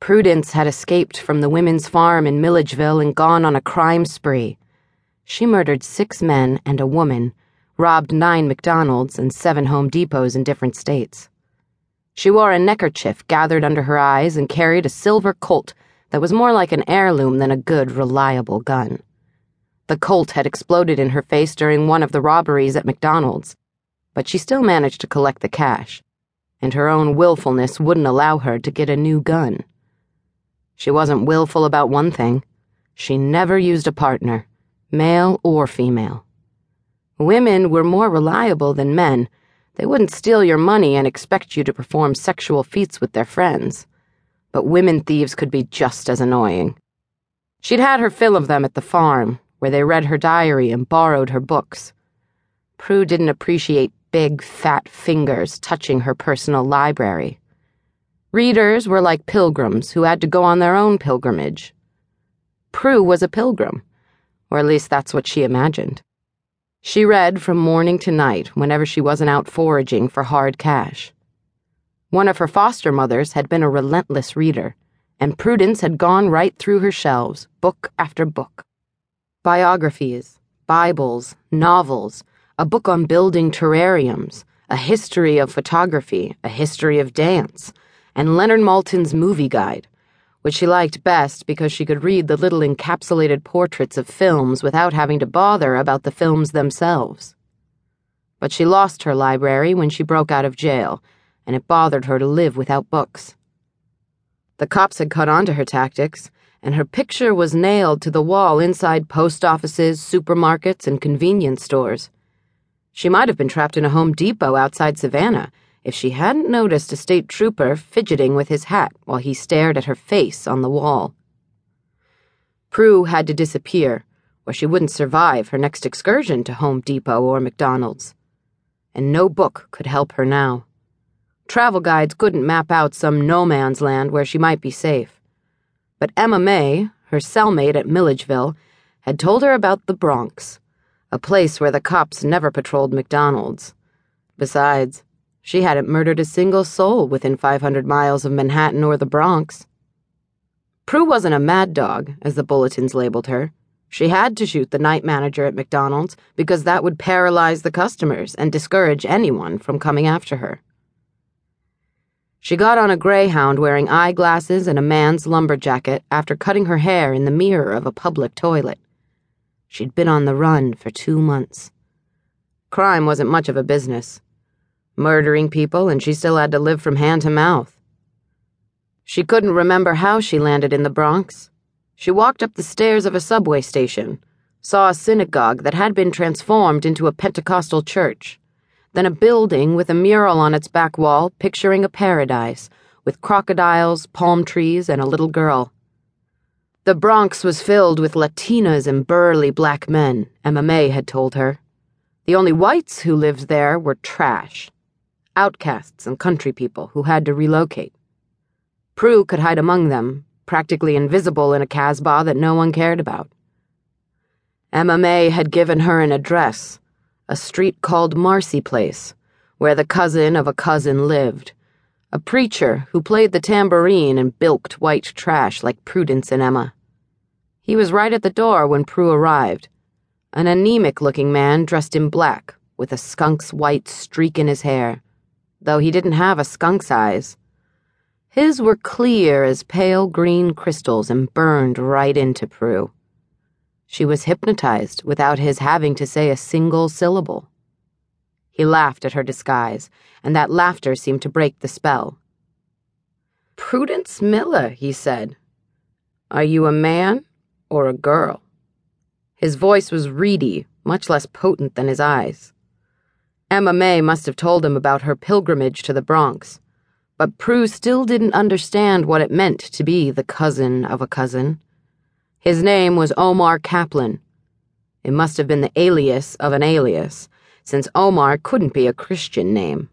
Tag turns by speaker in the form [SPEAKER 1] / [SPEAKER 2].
[SPEAKER 1] Prudence had escaped from the women's farm in Milledgeville and gone on a crime spree. She murdered six men and a woman, robbed nine McDonald's and seven Home Depots in different states. She wore a neckerchief gathered under her eyes and carried a silver Colt that was more like an heirloom than a good, reliable gun. The Colt had exploded in her face during one of the robberies at McDonald's, but she still managed to collect the cash, and her own willfulness wouldn't allow her to get a new gun. She wasn't willful about one thing she never used a partner, male or female. Women were more reliable than men. They wouldn't steal your money and expect you to perform sexual feats with their friends. But women thieves could be just as annoying. She'd had her fill of them at the farm, where they read her diary and borrowed her books. Prue didn't appreciate big, fat fingers touching her personal library. Readers were like pilgrims who had to go on their own pilgrimage. Prue was a pilgrim, or at least that's what she imagined. She read from morning to night whenever she wasn't out foraging for hard cash. One of her foster mothers had been a relentless reader, and Prudence had gone right through her shelves, book after book. Biographies, Bibles, novels, a book on building terrariums, a history of photography, a history of dance, and Leonard Maltin's movie guide which she liked best because she could read the little encapsulated portraits of films without having to bother about the films themselves. But she lost her library when she broke out of jail, and it bothered her to live without books. The cops had caught on to her tactics, and her picture was nailed to the wall inside post offices, supermarkets, and convenience stores. She might have been trapped in a Home Depot outside Savannah if she hadn't noticed a state trooper fidgeting with his hat while he stared at her face on the wall. Prue had to disappear, or she wouldn't survive her next excursion to Home Depot or McDonald's. And no book could help her now. Travel guides couldn't map out some no man's land where she might be safe. But Emma May, her cellmate at Milledgeville, had told her about the Bronx, a place where the cops never patrolled McDonald's. Besides, she hadn't murdered a single soul within 500 miles of Manhattan or the Bronx. Prue wasn't a mad dog, as the bulletins labeled her. She had to shoot the night manager at McDonald's because that would paralyze the customers and discourage anyone from coming after her. She got on a greyhound wearing eyeglasses and a man's lumber jacket after cutting her hair in the mirror of a public toilet. She'd been on the run for two months. Crime wasn't much of a business murdering people, and she still had to live from hand to mouth. She couldn't remember how she landed in the Bronx. She walked up the stairs of a subway station, saw a synagogue that had been transformed into a Pentecostal church, then a building with a mural on its back wall picturing a paradise with crocodiles, palm trees, and a little girl. The Bronx was filled with Latinas and burly black men, Emma May had told her. The only whites who lived there were trash outcasts and country people who had to relocate. Prue could hide among them, practically invisible in a Casbah that no one cared about. Emma May had given her an address, a street called Marcy Place, where the cousin of a cousin lived, a preacher who played the tambourine and bilked white trash like Prudence and Emma. He was right at the door when Prue arrived, an anemic looking man dressed in black, with a skunk's white streak in his hair though he didn't have a skunk's eyes. His were clear as pale green crystals and burned right into Prue. She was hypnotized without his having to say a single syllable. He laughed at her disguise, and that laughter seemed to break the spell. Prudence Miller, he said. Are you a man or a girl? His voice was reedy, much less potent than his eyes. Emma May must have told him about her pilgrimage to the Bronx, but Prue still didn't understand what it meant to be the cousin of a cousin. His name was Omar Kaplan. It must have been the alias of an alias, since Omar couldn't be a Christian name.